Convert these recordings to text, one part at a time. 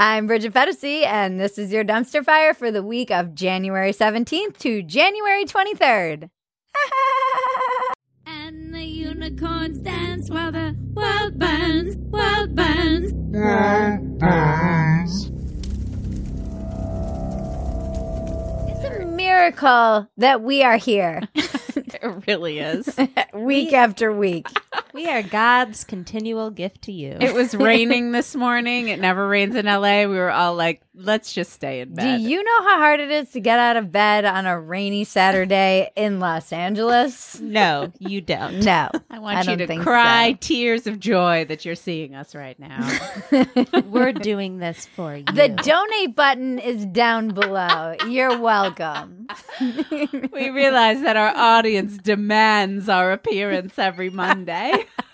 I'm Bridget Phetasy, and this is your dumpster fire for the week of January 17th to January 23rd. And the unicorns dance while the world burns, world burns. It's a miracle that we are here It really is. week after week. We are God's continual gift to you. it was raining this morning. It never rains in LA. We were all like, let's just stay in bed. Do you know how hard it is to get out of bed on a rainy Saturday in Los Angeles? no, you don't. No. I want I you to cry so. tears of joy that you're seeing us right now. We're doing this for you. The donate button is down below. You're welcome. we realize that our audience demands our appearance every Monday.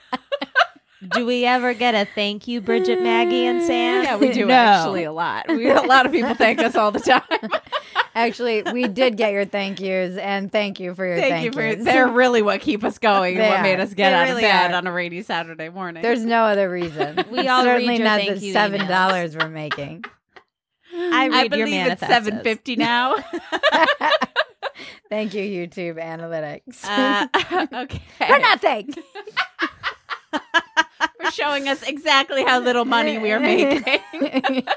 Do we ever get a thank you, Bridget, Maggie, and Sam? yeah, we do No. actually a lot. We a lot of people thank us all the time. Actually, we did get your thank yous, and thank you for your Thank, thank, you for yous. they're really what keep us going and what are. made us get They out really of bed are. on a rainy Saturday morning. There's no other reason. We all certainly your not the seven dollars we're making. I read I your believe it's manifestos. seven fifty now. Thank you, YouTube analytics. uh, okay, for nothing. For showing us exactly how little money we are making.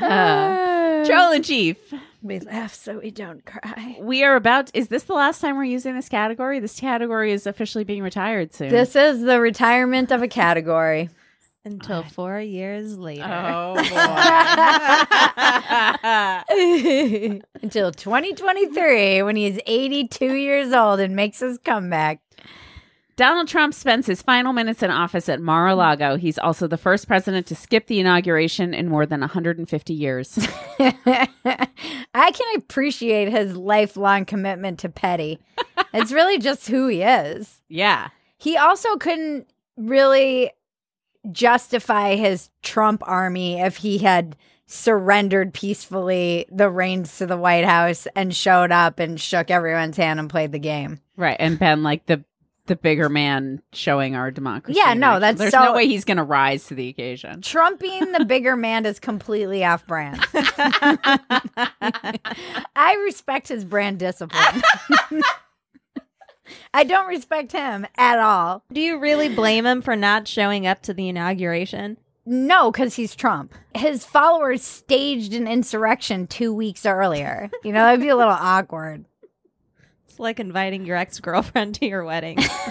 Uh, Troll in chief. we laugh so we don't cry. We are about. Is this the last time we're using this category? This category is officially being retired soon. This is the retirement of a category. Until four years later. Oh boy. Until 2023, when he's 82 years old and makes his comeback. Donald Trump spends his final minutes in office at Mar-a-Lago. He's also the first president to skip the inauguration in more than 150 years. I can appreciate his lifelong commitment to petty. It's really just who he is. yeah. He also couldn't really justify his Trump army if he had surrendered peacefully the reins to the White House and showed up and shook everyone's hand and played the game. Right. And been like the the bigger man showing our democracy. Yeah, no, action. that's There's so- no way he's going to rise to the occasion. Trump being the bigger man is completely off brand. I respect his brand discipline. I don't respect him at all. Do you really blame him for not showing up to the inauguration? No, because he's Trump. His followers staged an insurrection two weeks earlier. You know, that'd be a little awkward. It's like inviting your ex girlfriend to your wedding.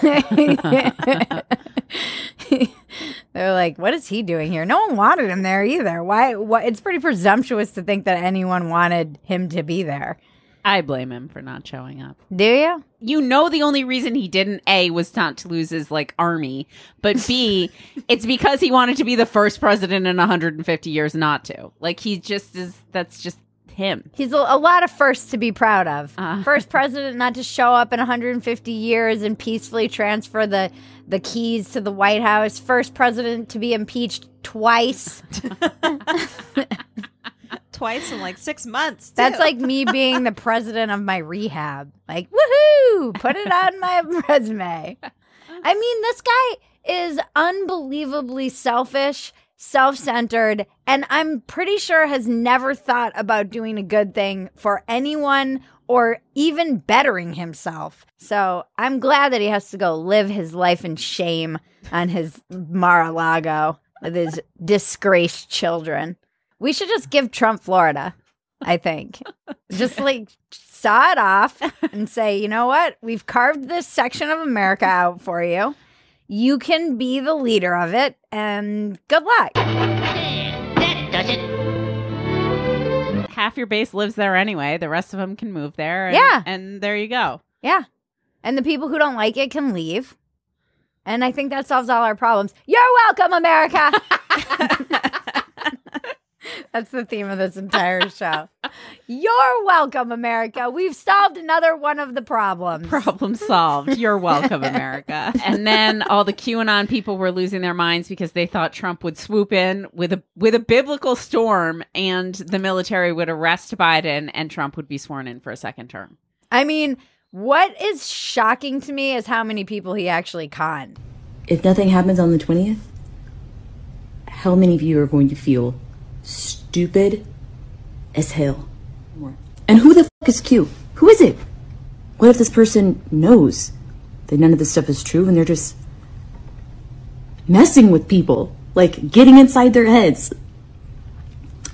They're like, what is he doing here? No one wanted him there either. Why? What? It's pretty presumptuous to think that anyone wanted him to be there. I blame him for not showing up. Do you? You know the only reason he didn't A was not to lose his like army, but B it's because he wanted to be the first president in 150 years not to. Like he just is that's just him. He's a, a lot of firsts to be proud of. Uh. First president not to show up in 150 years and peacefully transfer the the keys to the White House. First president to be impeached twice. Twice in like six months. That's like me being the president of my rehab. Like, woohoo! Put it on my resume. I mean, this guy is unbelievably selfish, self centered, and I'm pretty sure has never thought about doing a good thing for anyone or even bettering himself. So I'm glad that he has to go live his life in shame on his Mar a Lago with his disgraced children. We should just give Trump Florida, I think. just like saw it off and say, you know what? We've carved this section of America out for you. You can be the leader of it, and good luck. Half your base lives there anyway. The rest of them can move there. And, Yeah. and there you go. Yeah. And the people who don't like it can leave. And I think that solves all our problems. You're welcome, America. That's the theme of this entire show. You're welcome, America. We've solved another one of the problems. Problem solved. You're welcome, America. And then all the QAnon people were losing their minds because they thought Trump would swoop in with a with a biblical storm and the military would arrest Biden and Trump would be sworn in for a second term. I mean, what is shocking to me is how many people he actually conned. If nothing happens on the 20th, how many of you are going to feel stupid as hell. And who the fuck is Q? Who is it? What if this person knows that none of this stuff is true and they're just messing with people, like getting inside their heads?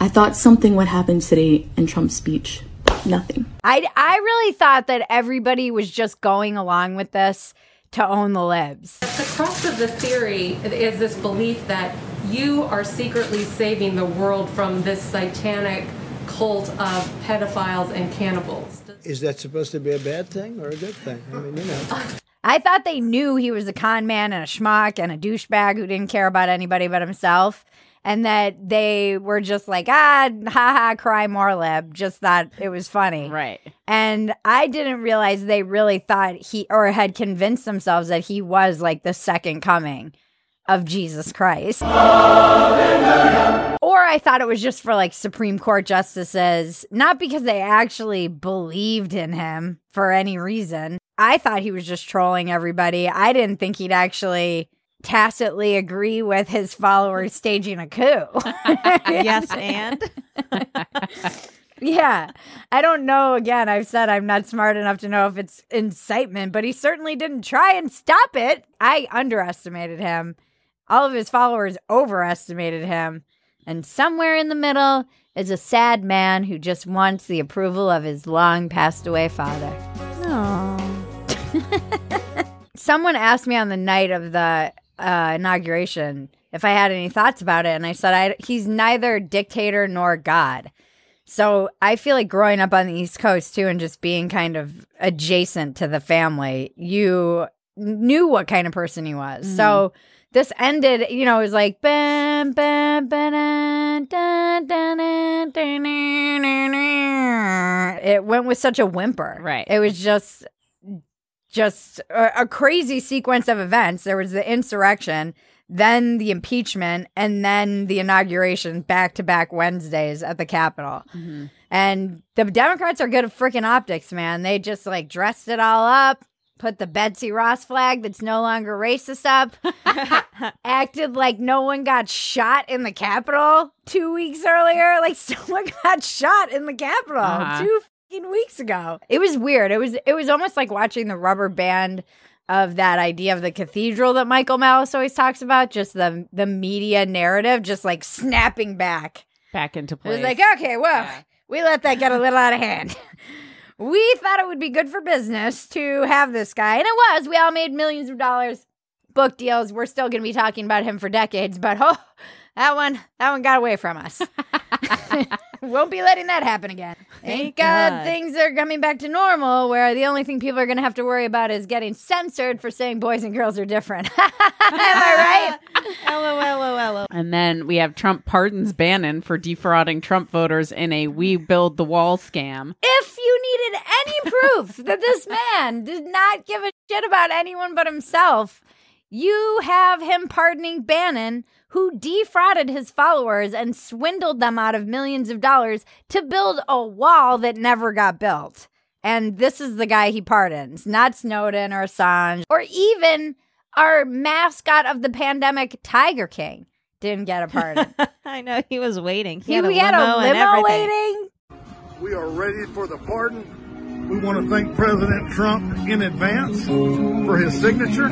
I thought something would happen today in Trump's speech. Nothing. I, I really thought that everybody was just going along with this to own the libs. The crux of the theory is this belief that you are secretly saving the world from this satanic cult of pedophiles and cannibals. Is that supposed to be a bad thing or a good thing? I mean, you know. I thought they knew he was a con man and a schmuck and a douchebag who didn't care about anybody but himself. And that they were just like, ah, ha ha, cry more lib. Just thought it was funny. Right. And I didn't realize they really thought he or had convinced themselves that he was like the second coming of Jesus Christ. Or I thought it was just for like Supreme Court justices, not because they actually believed in him for any reason. I thought he was just trolling everybody. I didn't think he'd actually tacitly agree with his followers staging a coup. yes, and Yeah. I don't know. Again, I've said I'm not smart enough to know if it's incitement, but he certainly didn't try and stop it. I underestimated him. All of his followers overestimated him. And somewhere in the middle is a sad man who just wants the approval of his long passed away father. Someone asked me on the night of the uh, inauguration if I had any thoughts about it, and I said I, he's neither dictator nor God. So I feel like growing up on the East Coast too, and just being kind of adjacent to the family, you knew what kind of person he was. So this ended, you know, it was like bam, bam, ba-dun, dun, dun, dun, dun, dun, dun, dun. it went with such a whimper. Right. It was just just a, a crazy sequence of events. There was the insurrection, then the impeachment, and then the inauguration back to back Wednesdays at the Capitol. Mm-hmm. And the Democrats are good at freaking optics, man. They just like dressed it all up, put the Betsy Ross flag that's no longer racist up, acted like no one got shot in the Capitol two weeks earlier. Like someone got shot in the Capitol Uh-huh. two fucking weeks ago. It was weird. It was it was almost like watching the rubber band of that idea of the cathedral that Michael Malice always talks about. Just the the media narrative, just like snapping back. Back into It place. was like, okay, well, we let that get a little out of hand. we thought it would be good for business to have this guy, and it was. We all made millions of dollars, book deals. We're still going to be talking about him for decades, but oh, that one, that one got away from us. Won't be letting that happen again. Thank God, God. things are coming back to normal, where the only thing people are going to have to worry about is getting censored for saying boys and girls are different. Am I right? LOL. And then we have Trump pardons Bannon for defrauding Trump voters in a We Build the Wall scam. if you needed any proof that this man did not give a shit about anyone but himself, you have him pardoning Bannon, who defrauded his followers and swindled them out of millions of dollars to build a wall that never got built. And this is the guy he pardons, not Snowden or Assange, or even our mascot of the pandemic, Tiger King, didn't get a pardon. I know he was waiting. He, he had a we limo, had a and limo everything. waiting. We are ready for the pardon. We want to thank President Trump in advance for his signature.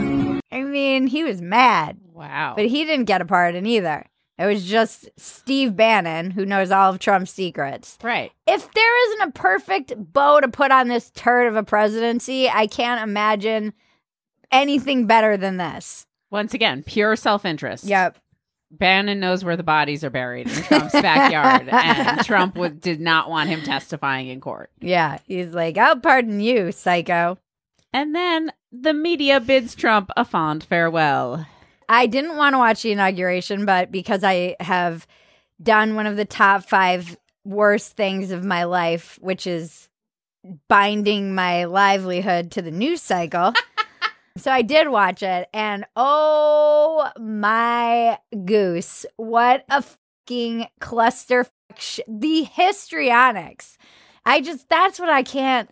I mean, he was mad. Wow. But he didn't get a pardon either. It was just Steve Bannon who knows all of Trump's secrets. right. If there isn't a perfect bow to put on this turd of a presidency, I can't imagine anything better than this. Once again, pure self interest. Yep. Bannon knows where the bodies are buried in Trump's backyard, and Trump would, did not want him testifying in court. Yeah. He's like, I'll pardon you, psycho. And then the media bids Trump a fond farewell. I didn't want to watch the inauguration, but because I have done one of the top five worst things of my life, which is binding my livelihood to the news cycle. so I did watch it, and oh my goose, what a fucking cluster! Sh- the histrionics. I just, that's what I can't.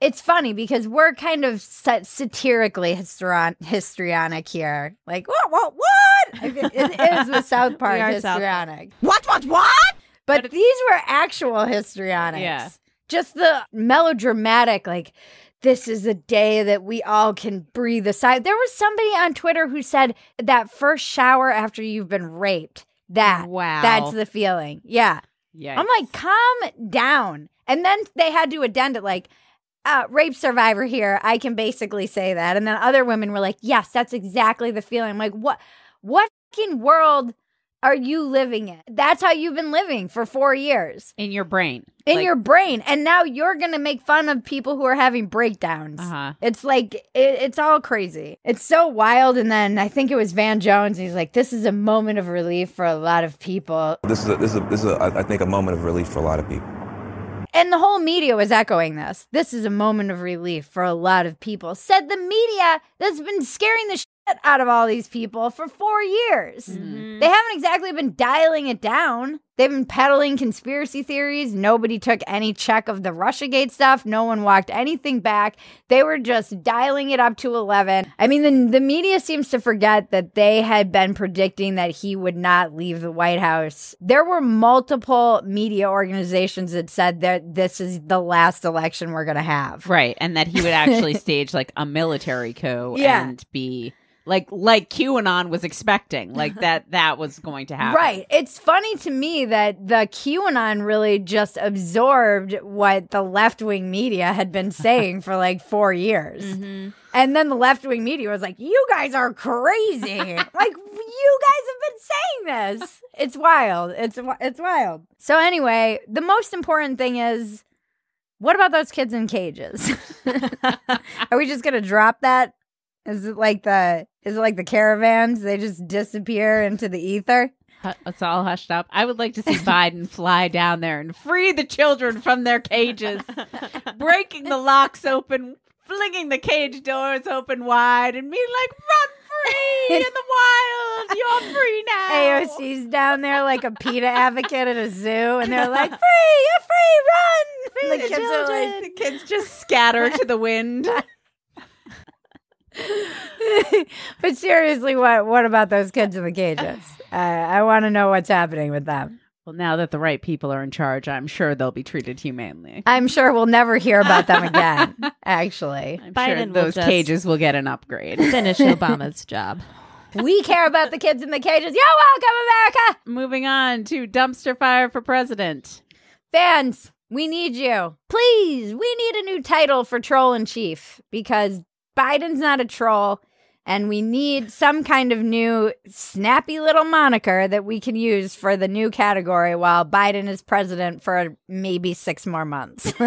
It's funny because we're kind of sat- satirically histron- histrionic here. Like, what, what, what? I mean, it is the South Park are South Park. histrionic. What, what, what? But, these were actual histrionics. Yeah. Just the melodramatic, like, this is a day that we all can breathe a sigh. There was somebody on Twitter who said that first shower after you've been raped. That Wow. that's the feeling. Yeah. Yeah. I'm like, calm down. And then they had to addend it like, uh, rape survivor here. I can basically say that. And then other women were like, yes, that's exactly the feeling. I'm like, what, what fucking world are you living it? That's how you've been living for four years in your brain. in Like, your brain. And now you're going to make fun of people who are having breakdowns. Uh-huh. It's like, it, it's all crazy. It's so wild. And then I think it was Van Jones. He's like, this is a moment of relief for a lot of people. This is a, this is a, this is a, I I think a moment of relief for a lot of people. And the whole media was echoing this. This is a moment of relief for a lot of people. Said the media that's been scaring the shit out of all these people for four years. Mm-hmm. They haven't exactly been dialing it down. They've been peddling conspiracy theories. Nobody took any check of the Russiagate stuff. No one walked anything back. They were just dialing it up to 11. I mean, the, the media seems to forget that they had been predicting that he would not leave the White House. There were multiple media organizations that said that this is the last election we're going to have. Right. And that he would actually stage like a military coup Yeah. and be like like QAnon was expecting. Like that that was going to happen. Right. It's funny to me that the QAnon really just absorbed what the left wing media had been saying for like four years. Mm-hmm. And then the left wing media was like, you guys are crazy. like, you guys have been saying this. It's wild. It's, it's wild. So, anyway, the most important thing is what about those kids in cages? are we just going to drop that? Is it like the is it like the caravans? They just disappear into the ether. It's all hushed up. I would like to see Biden fly down there and free the children from their cages, breaking the locks open, flinging the cage doors open wide, and being like, "Run free in the wild! You're free now." AOC's down there like a PETA advocate at a zoo, and they're like, "Free, you're free, run!" And the kids are like, the kids just scatter to the wind. "But seriously, what what about those kids in the cages? Uh, I want to know what's happening with them. Well, now that the right people are in charge, I'm sure they'll be treated humanely. I'm sure we'll never hear about them again. Actually, I'm Biden sure those just- cages will get an upgrade. Finish Obama's job. we care about the kids in the cages. You're welcome, America. Moving on to dumpster fire for president. Fans, we need you. Please, we need a new title for troll in chief because Biden's not a troll and we need some kind of new snappy little moniker that we can use for the new category while Biden is president for maybe 6 more months.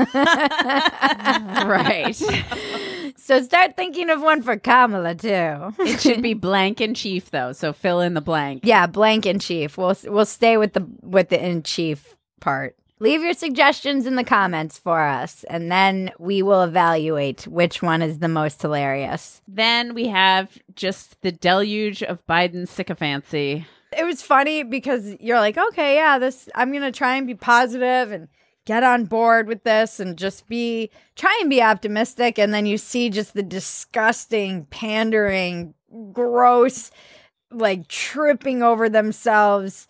Right. so start thinking of one for Kamala too. it should be blank in chief though, so fill in the blank. Yeah, blank in chief. We'll we'll stay with the with the in chief part. Leave your suggestions in the comments for us, and then we will evaluate which one is the most hilarious. Then we have just the deluge of Biden's sycophancy. It was funny because you're like, okay, yeah, this I'm gonna try and be positive and get on board with this and just be try and be optimistic, and then you see just the disgusting, pandering, gross, like tripping over themselves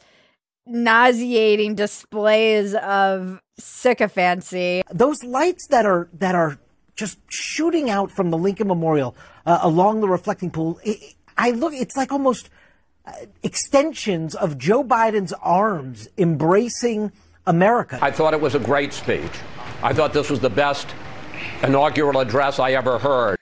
nauseating displays of sycophancy. those lights that are that are just shooting out from the Lincoln Memorial uh, along the reflecting pool. i I look, it's like almost uh, extensions of Joe Biden's arms embracing America. I thought it was a great speech. I thought this was the best inaugural address I ever heard.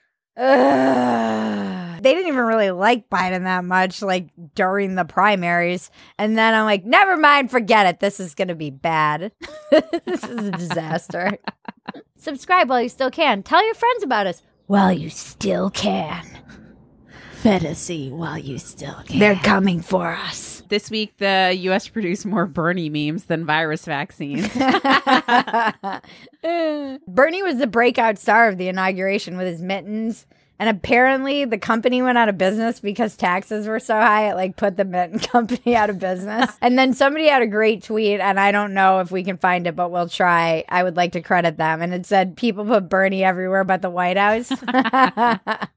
Ugh. They didn't even really like Biden that much, like during the primaries. And then I'm like, never mind, forget it. This is going to be bad. this is a disaster. Subscribe while you still can. Tell your friends about us while you still can. Fantasy while you still can. They're coming for us. This week, the U.S. produced more Bernie memes than virus vaccines. Bernie was the breakout star of the inauguration with his mittens. And apparently the company went out of business because taxes were so high. It like put the mitten company out of business. and then somebody had a great tweet and I don't know if we can find it, but we'll try. I would like to credit them. And it said people put Bernie everywhere but the White House.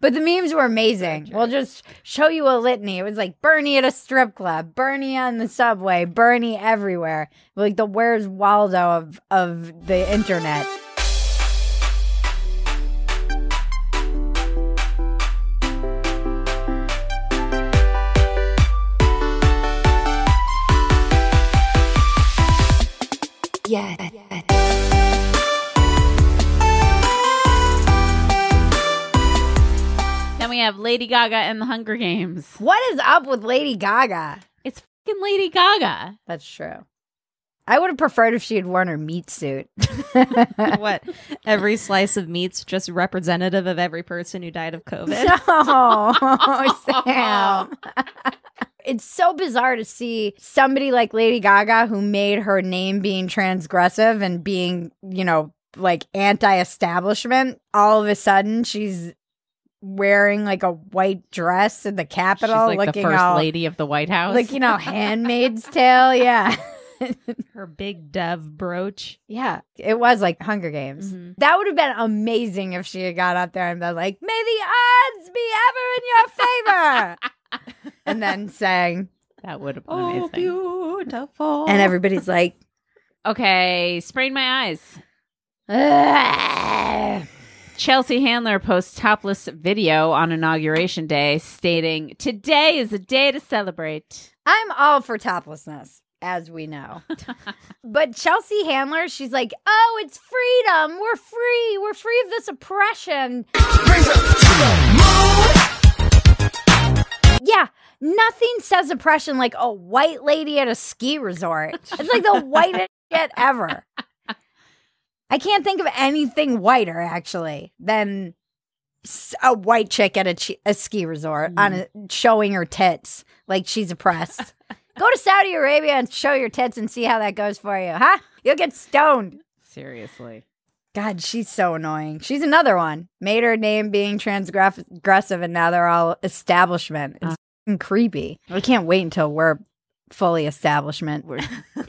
But the memes were amazing. We'll just show you a litany. It was like Bernie at a strip club, Bernie on the subway, Bernie everywhere. Like the Where's Waldo of of the internet. Yeah. Then we have Lady Gaga and the Hunger Games. What is up with Lady Gaga? It's fucking Lady Gaga. That's true. I would have preferred if she had worn her meat suit. what? Every slice of meat's just representative of every person who died of COVID. No, Sam. It's so bizarre to see somebody like Lady Gaga who made her name being transgressive and being, you know, like anti establishment. All of a sudden, she's wearing like a white dress in the She's Capitol, like the looking first all lady of the White House. like, you know, Handmaid's Tale. Yeah. Her big dove brooch. Yeah, it was like Hunger Games. Mm-hmm. That would have been amazing if she had got up there and been like, "May the odds be ever in your favor," and then sang, that would have been Oh, amazing. beautiful. and everybody's like, Okay, sprain my eyes. "Ugh." Chelsea Handler posts topless video on inauguration day stating, Today is a day to celebrate. "I'm all for toplessness." As we know. but Chelsea Handler, she's like, oh, it's freedom. We're free. We're free of this oppression. Yeah, nothing says oppression like a white lady at a ski resort. It's like the whitest shit ever. I can't think of anything whiter actually than a white chick at a, chi- a ski resort on mm. a, showing her tits like she's oppressed. Go to Saudi Arabia and show your tits and see how that goes for you, huh? You'll get stoned. Seriously. God, she's so annoying. She's another one. Made her name being transgressive, and now they're all establishment. It's uh. f***ing creepy. We can't wait until we're fully establishment. We're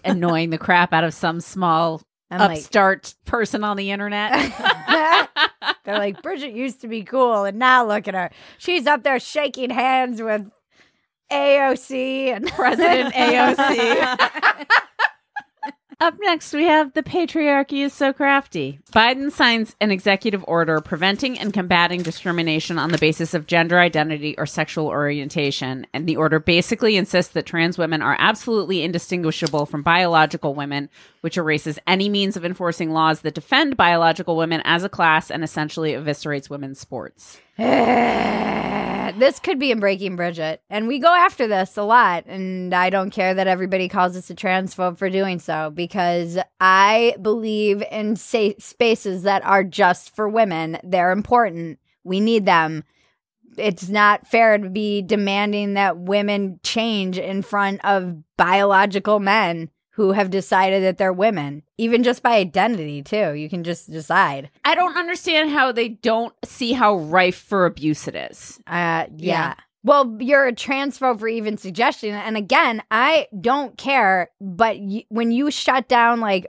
annoying the crap out of some small I'm like- upstart person on the internet. They're like, Bridget used to be cool, and now look at her. She's up there shaking hands with AOC and President AOC. Up next, we have the patriarchy is so crafty. Biden signs an executive order preventing and combating discrimination on the basis of gender identity or sexual orientation. And the order basically insists that trans women are absolutely indistinguishable from biological women, which erases any means of enforcing laws that defend biological women as a class and essentially eviscerates women's sports. this could be in Breaking Bridget. And we go after this a lot. And I don't care that everybody calls us a transphobe for doing so because I believe in safe spaces that are just for women. They're important. We need them. It's not fair to be demanding that women change in front of biological men who have decided that they're women, even just by identity, too. You can just decide. I don't understand how they don't see how rife for abuse it is. Uh, yeah. Well, you're a transphobe for even suggesting it. And again, I don't care, but y- when you shut down like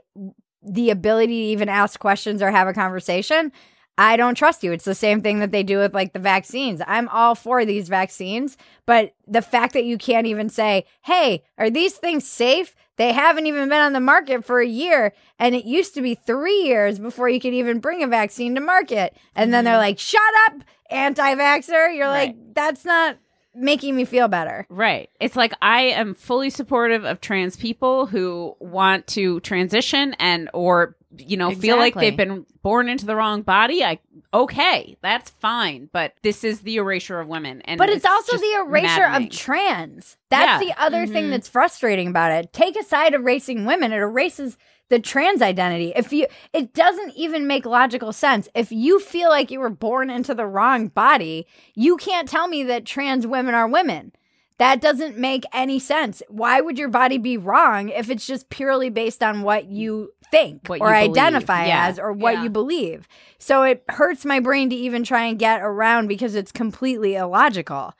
the ability to even ask questions or have a conversation, I don't trust you. It's the same thing that they do with like the vaccines. I'm all for these vaccines, but the fact that you can't even say, "Hey, are these things safe?" They haven't even been on the market for a year, and it used to be 3 years before you could even bring a vaccine to market. And then they're mm-hmm. like, "Shut up, anti-vaxxer." You're like, "That's not making me feel better." Right. It's like I am fully supportive of trans people who want to transition and or you know feel like they've been born into the wrong body. I okay, that's fine, but this is the erasure of women and But it's, also the erasure maddening. of trans. That's Yeah. the other Mhm. thing that's frustrating about it. Take aside erasing women, it erases the trans identity. If you it doesn't even make logical sense. If you feel like you were born into the wrong body, you can't tell me that trans women are women. That doesn't make any sense. Why would your body be wrong if it's just purely based on what you think What or you identify Yeah. as or what Yeah. you believe? So it hurts my brain to even try and get around because it's completely illogical.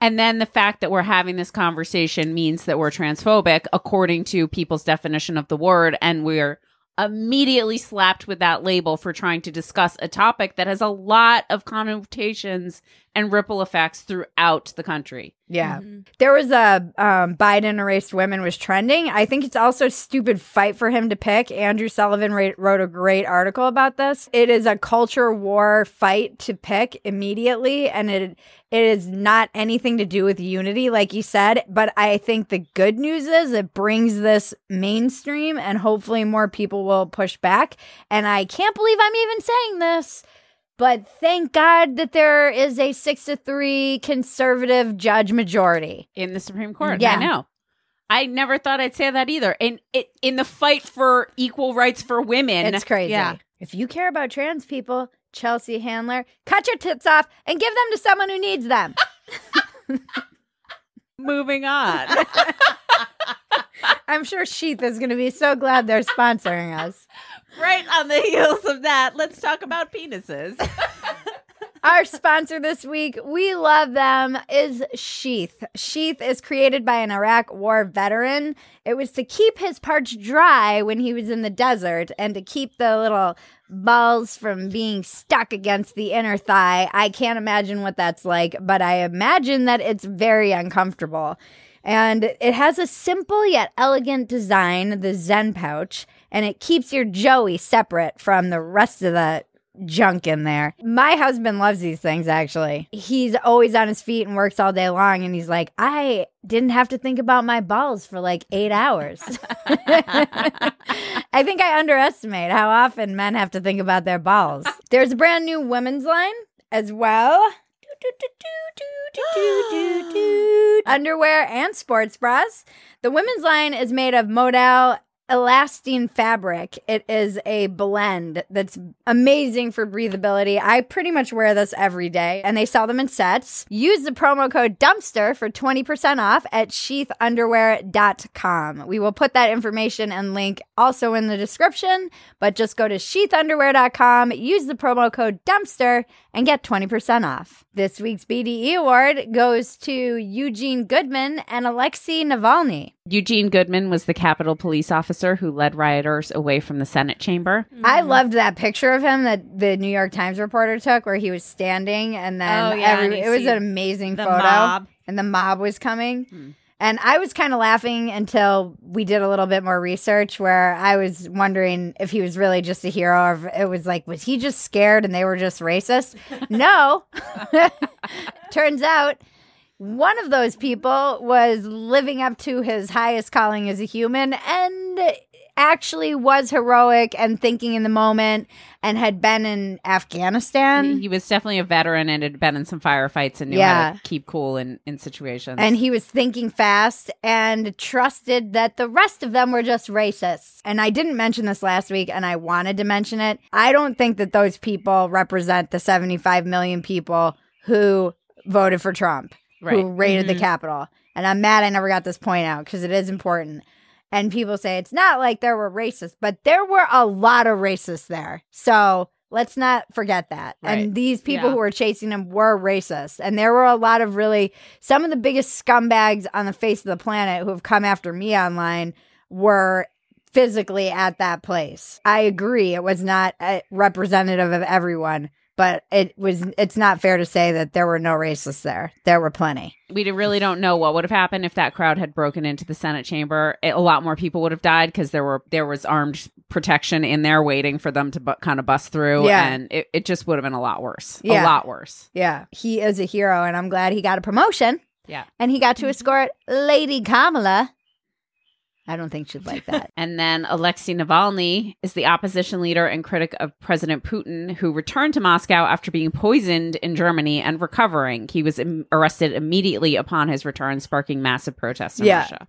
And then the fact that we're having this conversation means that we're transphobic according to people's definition of the word and we're immediately slapped with that label for trying to discuss a topic that has a lot of connotations and ripple effects throughout the country. Yeah. There was a um, Biden erased women was trending. I think it's also a stupid fight for him to pick. Andrew Sullivan ra- wrote a great article about this. It is a culture war fight to pick immediately, and it it is not anything to do with unity, like you said. But I think the good news is it brings this mainstream, and hopefully more people will push back. And I can't believe I'm even saying this. But thank God that there is a six to three conservative judge majority. in the Supreme Court. Yeah. I know. I never thought I'd say that either. And it, in the fight for equal rights for women, It's crazy. Yeah. If you care about trans people, Chelsea Handler, cut your tits off and give them to someone who needs them. moving on. I'm sure Sheath is going to be so glad they're sponsoring us. Right on the heels of that, let's talk about penises. Our sponsor this week, we love them, is Sheath. Sheath is created by an Iraq war veteran. It was to keep his parts dry when he was in the desert and to keep the little balls from being stuck against the inner thigh. I can't imagine what that's like, but I imagine that it's very uncomfortable. And it has a simple yet elegant design, the Zen pouch, and it keeps your Joey separate from the rest of the junk in there. My husband loves these things actually. He's always on his feet and works all day long and he's like, "I didn't have to think about my balls for like 8 hours." I think I underestimate how often men have to think about their balls. There's a brand new women's line as well. Underwear and sports bras. The women's line is made of modal elastane fabric. It is a blend that's amazing for breathability. I pretty much wear this every day and they sell them in sets. Use the promo code dumpster for 20% off at sheathunderwear.com. We will put that information and link also in the description, but just go to sheathunderwear.com, use the promo code dumpster and get 20% off. This week's BDE award goes to Eugene Goodman and Alexei Navalny. Eugene Goodman was the Capitol police officer who led rioters away from the Senate chamber. I loved that picture of him that the New York Times reporter took where he was standing and then Oh, yeah, every, and it was an amazing photo mob. and the mob was coming. Hmm. And I was kind of laughing until we did a little bit more research where I was wondering if he was really just a hero or if it was like, was he just scared and they were just racist? no. Turns out one of those people was living up to his highest calling as a human and actually was heroic and thinking in the moment and had been in Afghanistan. He was definitely a veteran and had been in some firefights and knew Yeah. how to keep cool in, in situations. And he was thinking fast and trusted that the rest of them were just racists. And I didn't mention this last week and I wanted to mention it. I don't think that those people represent the 75 million people who voted for Trump, Right. who raided the Mhm. Capitol. And I'm mad I never got this point out because it is important. And people say it's not like there were racists, but there were a lot of racists there. So let's not forget that. Right. And these people Yeah. who were chasing him were racist. And there were a lot of really, some of the biggest scumbags on the face of the planet who have come after me online were physically at that place. I agree. It was not uh, representative of everyone. But it was. It's not fair to say that there were no racists there. There were plenty. we really don't know what would have happened if that crowd had broken into the Senate chamber. A lot more people would have died because there were there was armed protection in there waiting for them to bu- kind of bust through, Yeah. and it, it just would have been a lot worse. Yeah. A lot worse. Yeah, he is a hero, and I'm glad he got a promotion. Yeah. and he got to mm-hmm. escort Lady Kamala. I don't think she'd like that. And then Alexei Navalny is the opposition leader and critic of President Putin, who returned to Moscow after being poisoned in Germany and recovering. He was im- arrested immediately upon his return, sparking massive protests in Yeah. Russia.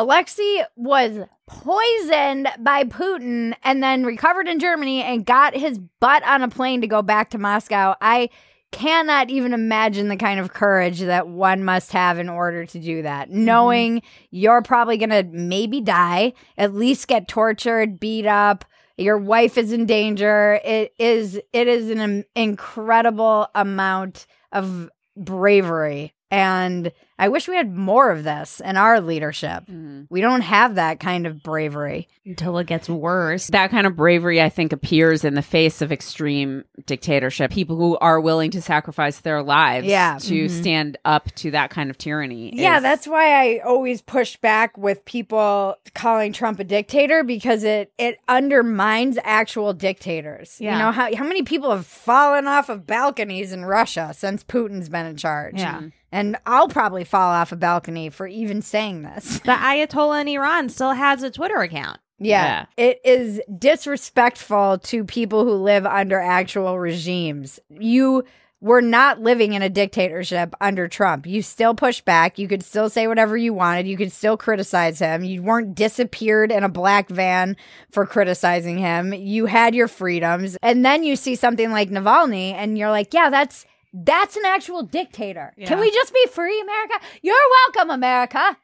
Alexei was poisoned by Putin and then recovered in Germany and got his butt on a plane to go back to Moscow. I cannot even imagine the kind of courage that one must have in order to do that. Mm-hmm. Knowing you're probably going to maybe die, at least get tortured, beat up, Your wife is in danger. It is it is an incredible amount of bravery and I wish we had more of this in our leadership. We don't have that kind of bravery. Until it gets worse. That kind of bravery, I think, appears in the face of extreme dictatorship. People who are willing to sacrifice their lives Yeah. to Mhm. stand up to that kind of tyranny. Yeah, is- that's why I always push back with people calling Trump a dictator because it it undermines actual dictators. Yeah. You know how how many people have fallen off of balconies in Russia since Putin's been in charge? Yeah. And I'll probably fall off a balcony for even saying this. The Ayatollah in Iran still has a Twitter account. Yeah. It is disrespectful to people who live under actual regimes. You were not living in a dictatorship under Trump. You still pushed back. You could still say whatever you wanted. You could still criticize him. You weren't disappeared in a black van for criticizing him. You had your freedoms. And then you see something like Navalny and you're like, yeah, that's that's an actual dictator. Can we just be free, America? You're welcome, America.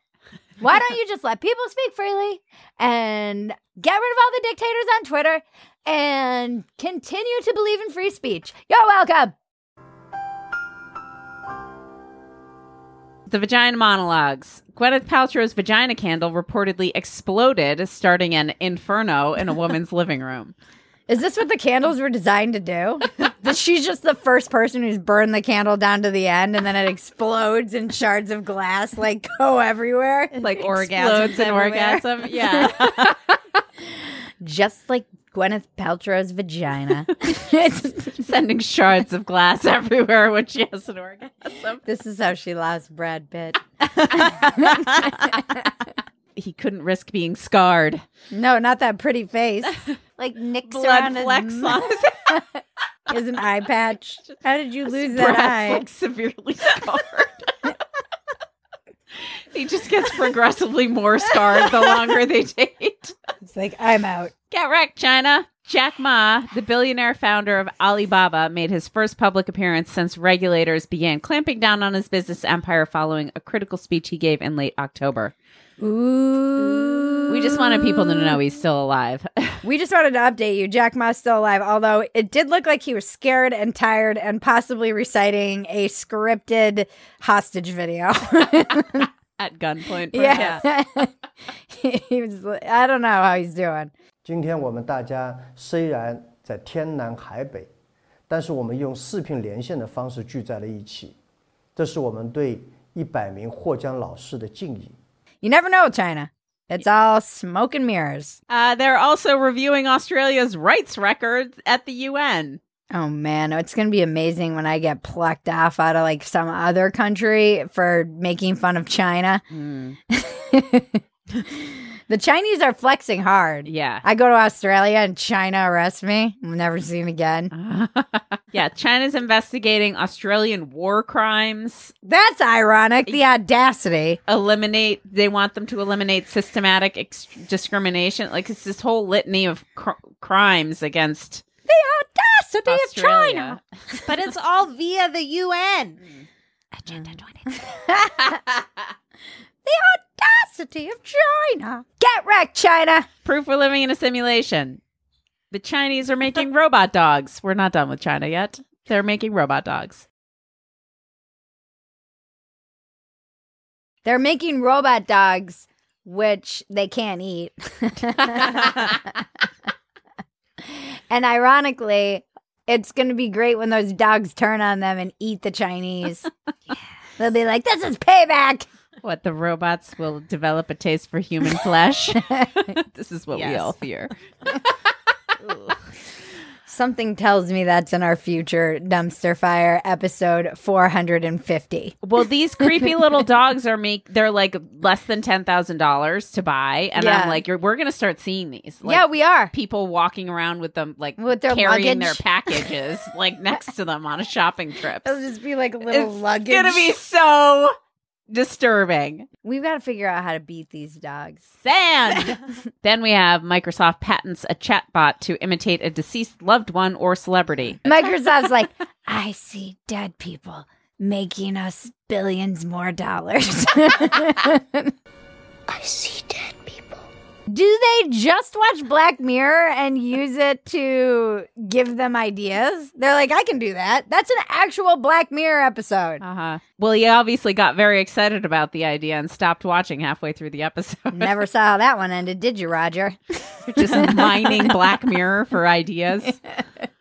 Why don't you just let people speak freely and get rid of all the dictators on Twitter and continue to believe in free speech? You're welcome. The vagina monologues. Gwyneth Paltrow's vagina candle reportedly exploded, starting an inferno in a woman's living room. Is this what the candles were designed to do? that she's just the first person who's burned the candle down to the end and then it explodes and shards of glass like go everywhere. Like Explodes orgasms and orgasm. Yeah. Just like Gwyneth Paltrow's vagina. it's Sending shards of glass everywhere when she has an orgasm. this is how she lost Brad Pitt. He couldn't risk being scarred. No, not that pretty face. Like nicks Blood around flecks his, on his an eye patch. How did you lose that eye? like severely scarred. he just gets progressively more scarred the longer they date. It's like I'm out. Get wrecked, China. Jack Ma, the billionaire founder of Alibaba, made his first public appearance since regulators began clamping down on his business empire following a critical speech he gave in late October. Ooh. We just wanted people to know he's still alive. We just wanted to update you. Jack Ma's still alive, although it did look like he was scared and tired and possibly reciting a scripted hostage video. At gunpoint. yeah. he was I don't know how he's doing. 今天我们大家虽然在天南海北，但是我们用视频连线的方式聚在了一起，这是我们对一百名获奖老师的敬意。 You never know, China. It's all smoke and mirrors. Uh, they're also reviewing Australia's rights records at the UN. Oh man, it's going to be amazing when I get plucked off out of like some other country for making fun of China. the Chinese are flexing hard. Yeah. I go to Australia and China arrests me. I'm never seen again. Yeah, China's investigating Australian war crimes. That's ironic. The audacity. Eliminate, they want them to eliminate systematic ex- discrimination. Like, it's this whole litany of cr- crimes against The audacity of China. But it's all via the UN. Hmm. Agenda hmm. joining. The audacity of China. Get wrecked, China. Proof we're living in a simulation. The Chinese are making robot dogs. We're not done with China yet. They're making robot dogs. They're making robot dogs, which they can't eat. and ironically, it's going to be great when those dogs turn on them and eat the Chinese. They'll be like, this is payback. What, the robots will develop a taste for human flesh? this is what we all fear. Something tells me that's in our future dumpster fire episode 450. Well, these creepy little dogs are make they're like less than ten thousand dollars to buy, and Yeah. I'm like, you're, we're gonna start seeing these. Like, yeah, we are. people walking around with them, like With their carrying their packages, like next to them on a shopping trip. It'll just be like little It's luggage. It's gonna be so disturbing. We've got to figure out how to beat these dogs. Sand. then we have Microsoft patents a chatbot to imitate a deceased loved one or celebrity. Microsoft's like, I see dead people making us billions more dollars. I see dead people Do they just watch Black Mirror and use it to give them ideas? They're like, I can do that. That's an actual Black Mirror episode. Uh huh. Well, he obviously got very excited about the idea and stopped watching halfway through the episode. Never saw how that one ended, did you, Roger? Just mining Black Mirror for ideas.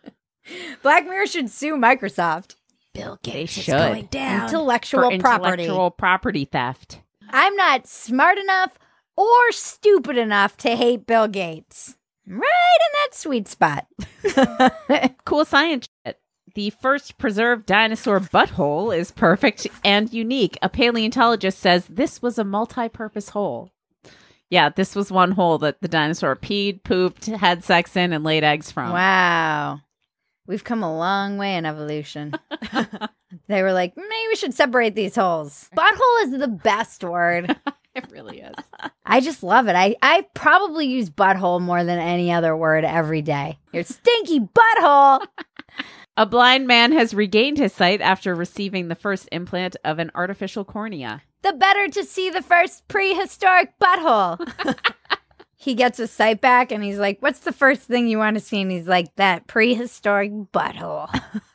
Black Mirror should sue Microsoft. Bill Gates is should. going down. Intellectual for property. intellectual property theft. I'm not smart enough or stupid enough to hate Bill Gates. Right in that sweet spot. Cool science shit. The first preserved dinosaur butthole is perfect and unique. A paleontologist says this was a multi purpose hole. Yeah, this was one hole that the dinosaur peed, pooped, had sex in, and laid eggs from. Wow. We've come a long way in evolution. they were like, maybe we should separate these holes. Butthole is the best word. It really is. I just love it. I, I probably use butthole more than any other word every day. Your stinky butthole. A blind man has regained his sight after receiving the first implant of an artificial cornea. the better to see the first prehistoric butthole. he gets his sight back and he's like, What's the first thing you want to see? And he's like, That prehistoric butthole.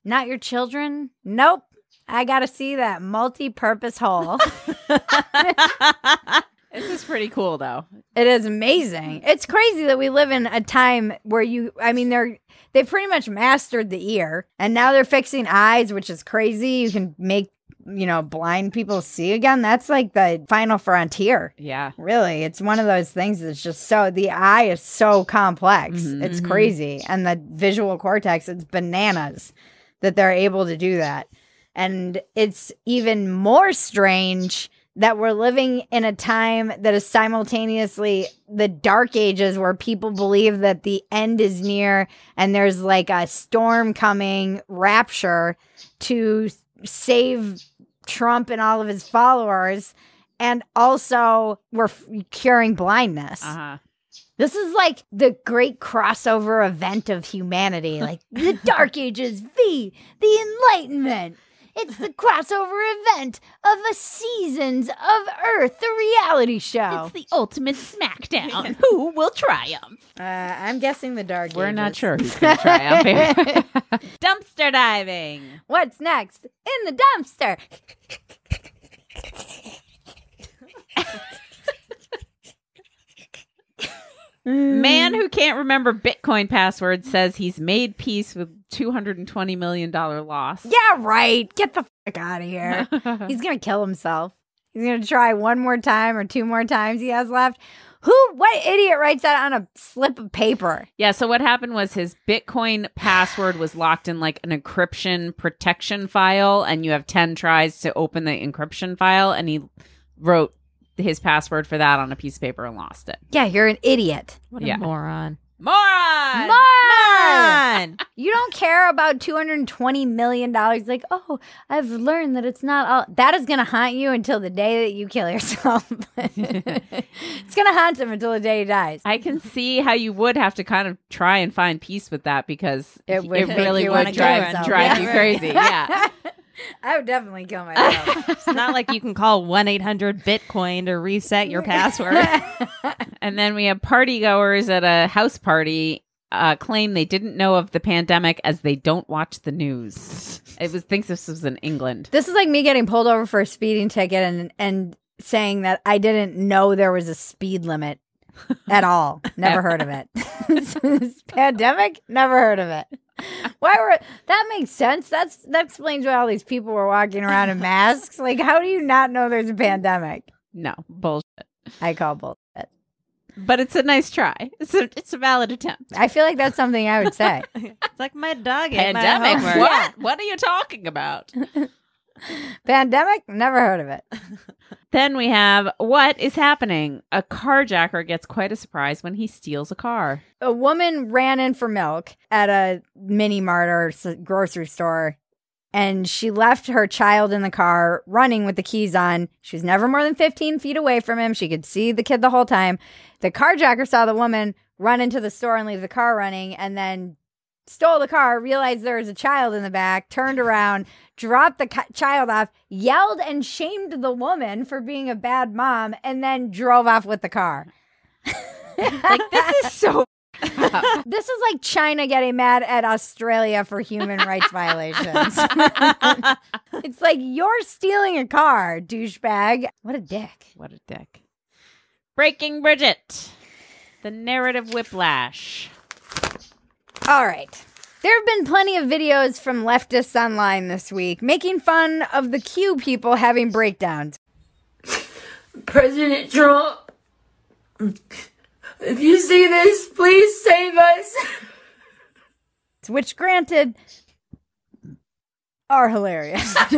Not your children? Nope. I got to see that multi purpose hole. This is pretty cool, though. It is amazing. It's crazy that we live in a time where you I mean they're they pretty much mastered the ear and now they're fixing eyes, which is crazy. You can make, you know, blind people see again. That's like the final frontier. Yeah. Really. It's one of those things that's just so the eye is so complex. Mhm. It's Mhm. crazy. And the visual cortex, it's bananas that they're able to do that. And it's even more strange that we're living in a time that is simultaneously the dark ages where people believe that the end is near and there's like a storm coming, rapture to save Trump and all of his followers. And also, we're f- curing blindness. Uh huh. This is like the great crossover event of humanity, like the Dark Ages v. the Enlightenment. It's the crossover event of a seasons of Earth, the reality show. It's the ultimate smackdown. Who will triumph? Uh, I'm guessing the Dark We're not sure who's going to triumph here. Dumpster diving. What's next? In the dumpster. Man mm. who can't remember Bitcoin password says he's made peace with $220 million loss. Yeah, right. Get the fuck out of here. He's gonna kill himself. He's gonna try one more time or two more times he has left. Who? What idiot writes that on a slip of paper? Yeah, so what happened was his Bitcoin password was locked in like an encryption protection file, and you have 10 tries to open the encryption file, and he wrote his password for that on a piece of paper and lost it. Yeah, you're an idiot. What a Yeah. moron. Moron! Moron! You don't care about two hundred twenty million dollars. Like, oh, I've learned that it's not all. That is gonna haunt you until the day that you kill yourself. it's gonna haunt him until the day he dies. I can see how you would have to kind of try and find peace with that because It it, would make really would drive, drive Yeah. you crazy. Yeah. I would definitely kill myself. It's not like you can call 1 800 Bitcoin to reset your password. And then we have party goers at a house party uh, claim they didn't know of the pandemic as they don't watch the news. It was thinks this was in England. This is like me getting pulled over for a speeding ticket and and saying that I didn't know there was a speed limit at all. Never heard of it. Pandemic? Never heard of it. Why were that makes sense? That's that explains why all these people were walking around in masks. Like, how do you not know there's a pandemic? No bullshit. I call bullshit. But it's a nice try. It's a it's a valid attempt. I feel like that's something I would say. it's like my dog ate my Pandemic? homework. What? What are you talking about? Pandemic? Never heard of it. then we have what is happening? A carjacker gets quite a surprise when he steals a car. a woman ran in for milk at a mini mart or grocery store and she left her child in the car running with the keys on. She was never more than 15 feet away from him. She could see the kid the whole time. The carjacker saw the woman run into the store and leave the car running and then stole the car, realized there was a child in the back, turned around, dropped the ki- child off, yelled and shamed the woman for being a bad mom, and then drove off with the car. like this is so this is like China getting mad at Australia for human rights violations. it's like you're stealing a car, douchebag. What a dick. What a dick. Breaking Bridget. The narrative whiplash. All right. There have been plenty of videos from leftists online this week making fun of the Q people having breakdowns. President Trump, if you see this, please save us. Which, granted, are hilarious. I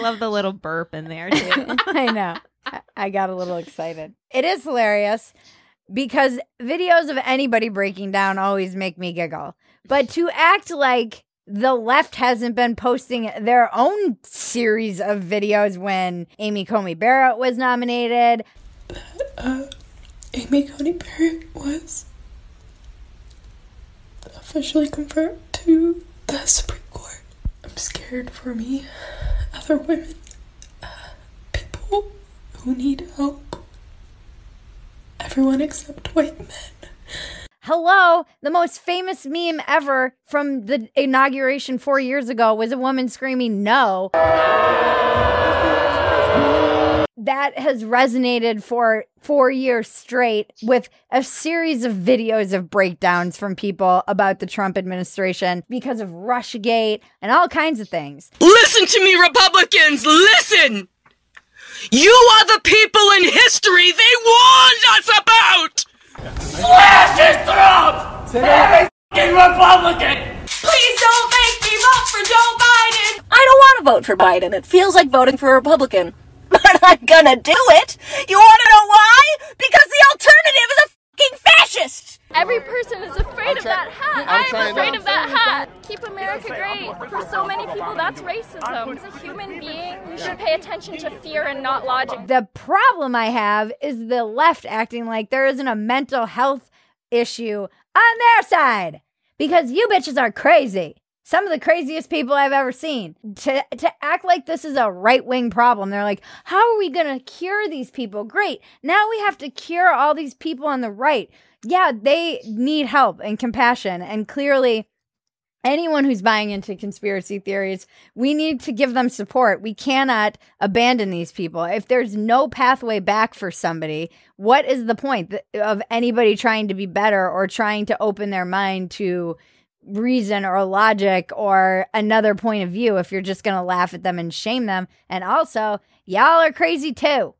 love the little burp in there too. I know. I- I got a little excited. It is hilarious because videos of anybody breaking down always make me giggle. But to act like the left hasn't been posting their own series of videos when Amy Coney Barrett was nominated. But, Uh, Amy Coney Barrett was officially confirmed to the Supreme Court. I'm scared for me, other women, uh, people who need help. Everyone except white men. Hello, the most famous meme ever from the inauguration four years ago was a woman screaming no. That has resonated for four years straight with a series of videos of breakdowns from people about the Trump administration because of Russiagate and all kinds of things. Listen to me, Republicans! Listen! You are the people in history they warned us about! Slash it, Trump! Every fucking Republican! Please don't make me vote for Joe Biden. I don't want to vote for Biden. It feels like voting for a Republican. But I'm gonna do it. You want to know why? Because the alternative is a fucking fascist. Every person is afraid of that hat. I'm I'm afraid of that hat. Keep America great. For so many people, that's racism. As a human being, we should pay attention to fear and not logic. The problem I have is the left acting like there isn't a mental health issue on their side because you bitches are crazy. Some of the craziest people I've ever seen. To to act like this is a right wing problem. They're like, how are we gonna cure these people? Great. Now we have to cure all these people on the right. Yeah, they need help and compassion. And clearly, anyone who's buying into conspiracy theories, we need to give them support. We cannot abandon these people. If there's no pathway back for somebody, what is the point of anybody trying to be better or trying to open their mind to reason or logic or another point of view if you're just going to laugh at them and shame them? And also, y'all are crazy too.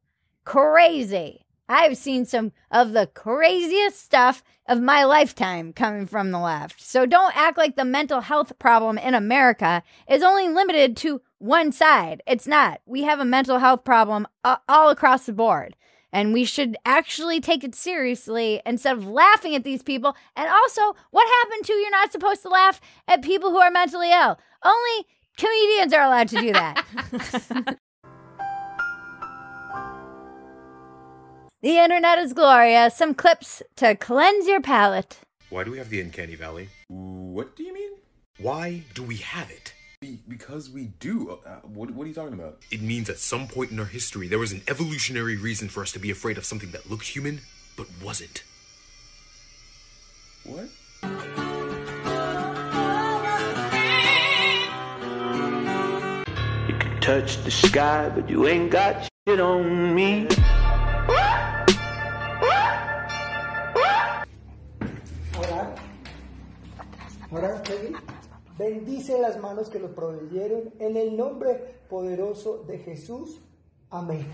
Crazy. I've seen some of the craziest stuff of my lifetime coming from the left. So don't act like the mental health problem in America is only limited to one side. It's not. We have a mental health problem uh, all across the board. And we should actually take it seriously instead of laughing at these people. And also, what happened to you're not supposed to laugh at people who are mentally ill? Only comedians are allowed to do that. the internet is Gloria. Some clips to cleanse your palate. Why do we have the uncanny valley? What do you mean? Why do we have it? because we do. Uh, what, what are you talking about? It means at some point in our history there was an evolutionary reason for us to be afraid of something that looked human but wasn't. What? You can touch the sky, but you ain't got shit on me. Ahora, bendice las manos que los proveyeron en el nombre poderoso de Jesús. Amén.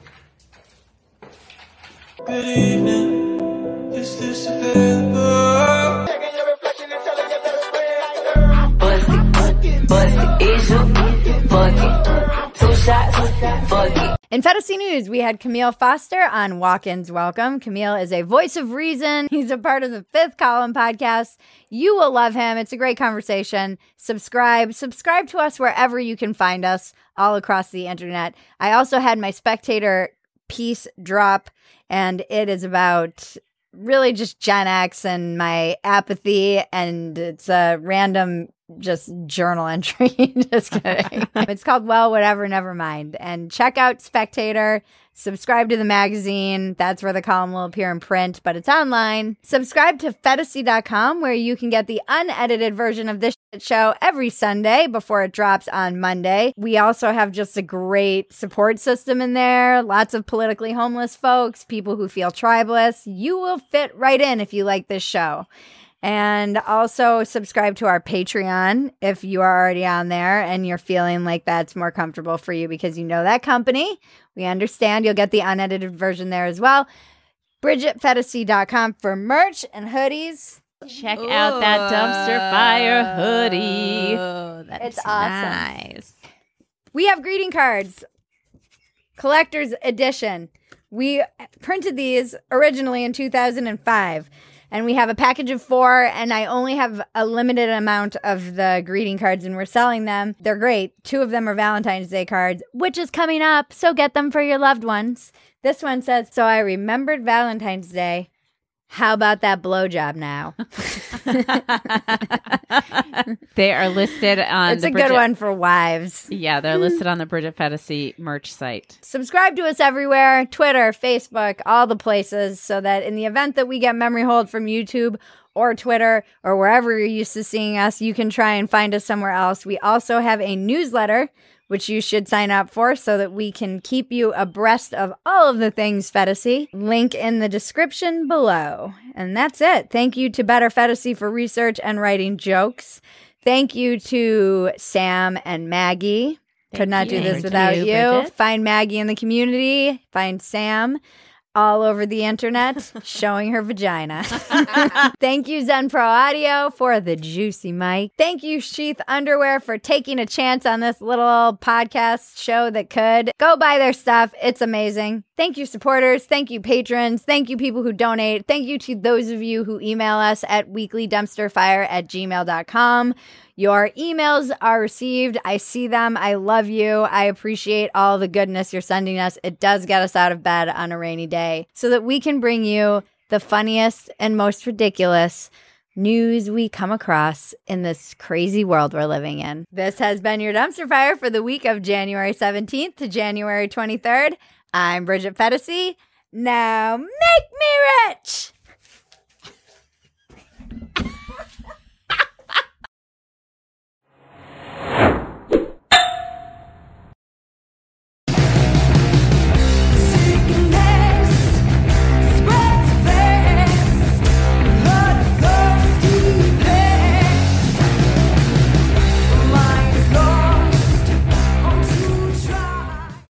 In Phetasy News, we had Camille Foster on Walk Ins Welcome. Camille is a voice of reason. He's a part of the Fifth Column podcast. You will love him. It's a great conversation. Subscribe. Subscribe to us wherever you can find us all across the internet. I also had my spectator piece drop, and it is about really just Gen X and my apathy. And it's a random just journal entry. just kidding. it's called Well, Whatever, Never Mind. And check out Spectator. Subscribe to the magazine. That's where the column will appear in print, but it's online. Subscribe to Phetasy.com where you can get the unedited version of this show every Sunday before it drops on Monday. We also have just a great support system in there. Lots of politically homeless folks, people who feel tribalist. You will fit right in if you like this show. And also subscribe to our Patreon if you are already on there and you're feeling like that's more comfortable for you because you know that company. We understand you'll get the unedited version there as well. BridgetPhetasy.com for merch and hoodies. Check out that dumpster fire hoodie. Oh, it's awesome. Nice. We have greeting cards, collector's edition. We printed these originally in 2005 and we have a package of four and i only have a limited amount of the greeting cards and we're selling them. They're great. Two of them are valentine's day cards which is coming up so get them for your loved ones. This one says so i remembered valentine's day how about that blowjob now? they are listed on. It's the a Bridget- good one for wives. Yeah, they're listed on the Bridget Phetasy merch site. Subscribe to us everywhere Twitter, Facebook, all the places, so that in the event that we get memory hold from YouTube or Twitter or wherever you're used to seeing us, you can try and find us somewhere else. We also have a newsletter. Which you should sign up for so that we can keep you abreast of all of the things Phetasy. Link in the description below. And that's it. Thank you to Better Phetasy for research and writing jokes. Thank you to Sam and Maggie. Could not you. do this Thank without you, you. Find Maggie in the community. Find Sam all over the internet showing her vagina. Thank you, Zen Pro Audio, for the juicy mic. Thank you, Sheath Underwear, for taking a chance on this little podcast show that could. Go buy their stuff. It's amazing. Thank you, supporters. Thank you, patrons. Thank you, people who donate. Thank you to those of you who email us at weeklydumpsterfire at gmail.com. Your emails are received. I see them. I love you. I appreciate all the goodness you're sending us. It does get us out of bed on a rainy day so that we can bring you the funniest and most ridiculous news we come across in this crazy world we're living in. This has been your dumpster fire for the week of January 17th to January 23rd. I'm Bridget Phetasy. Now make me rich!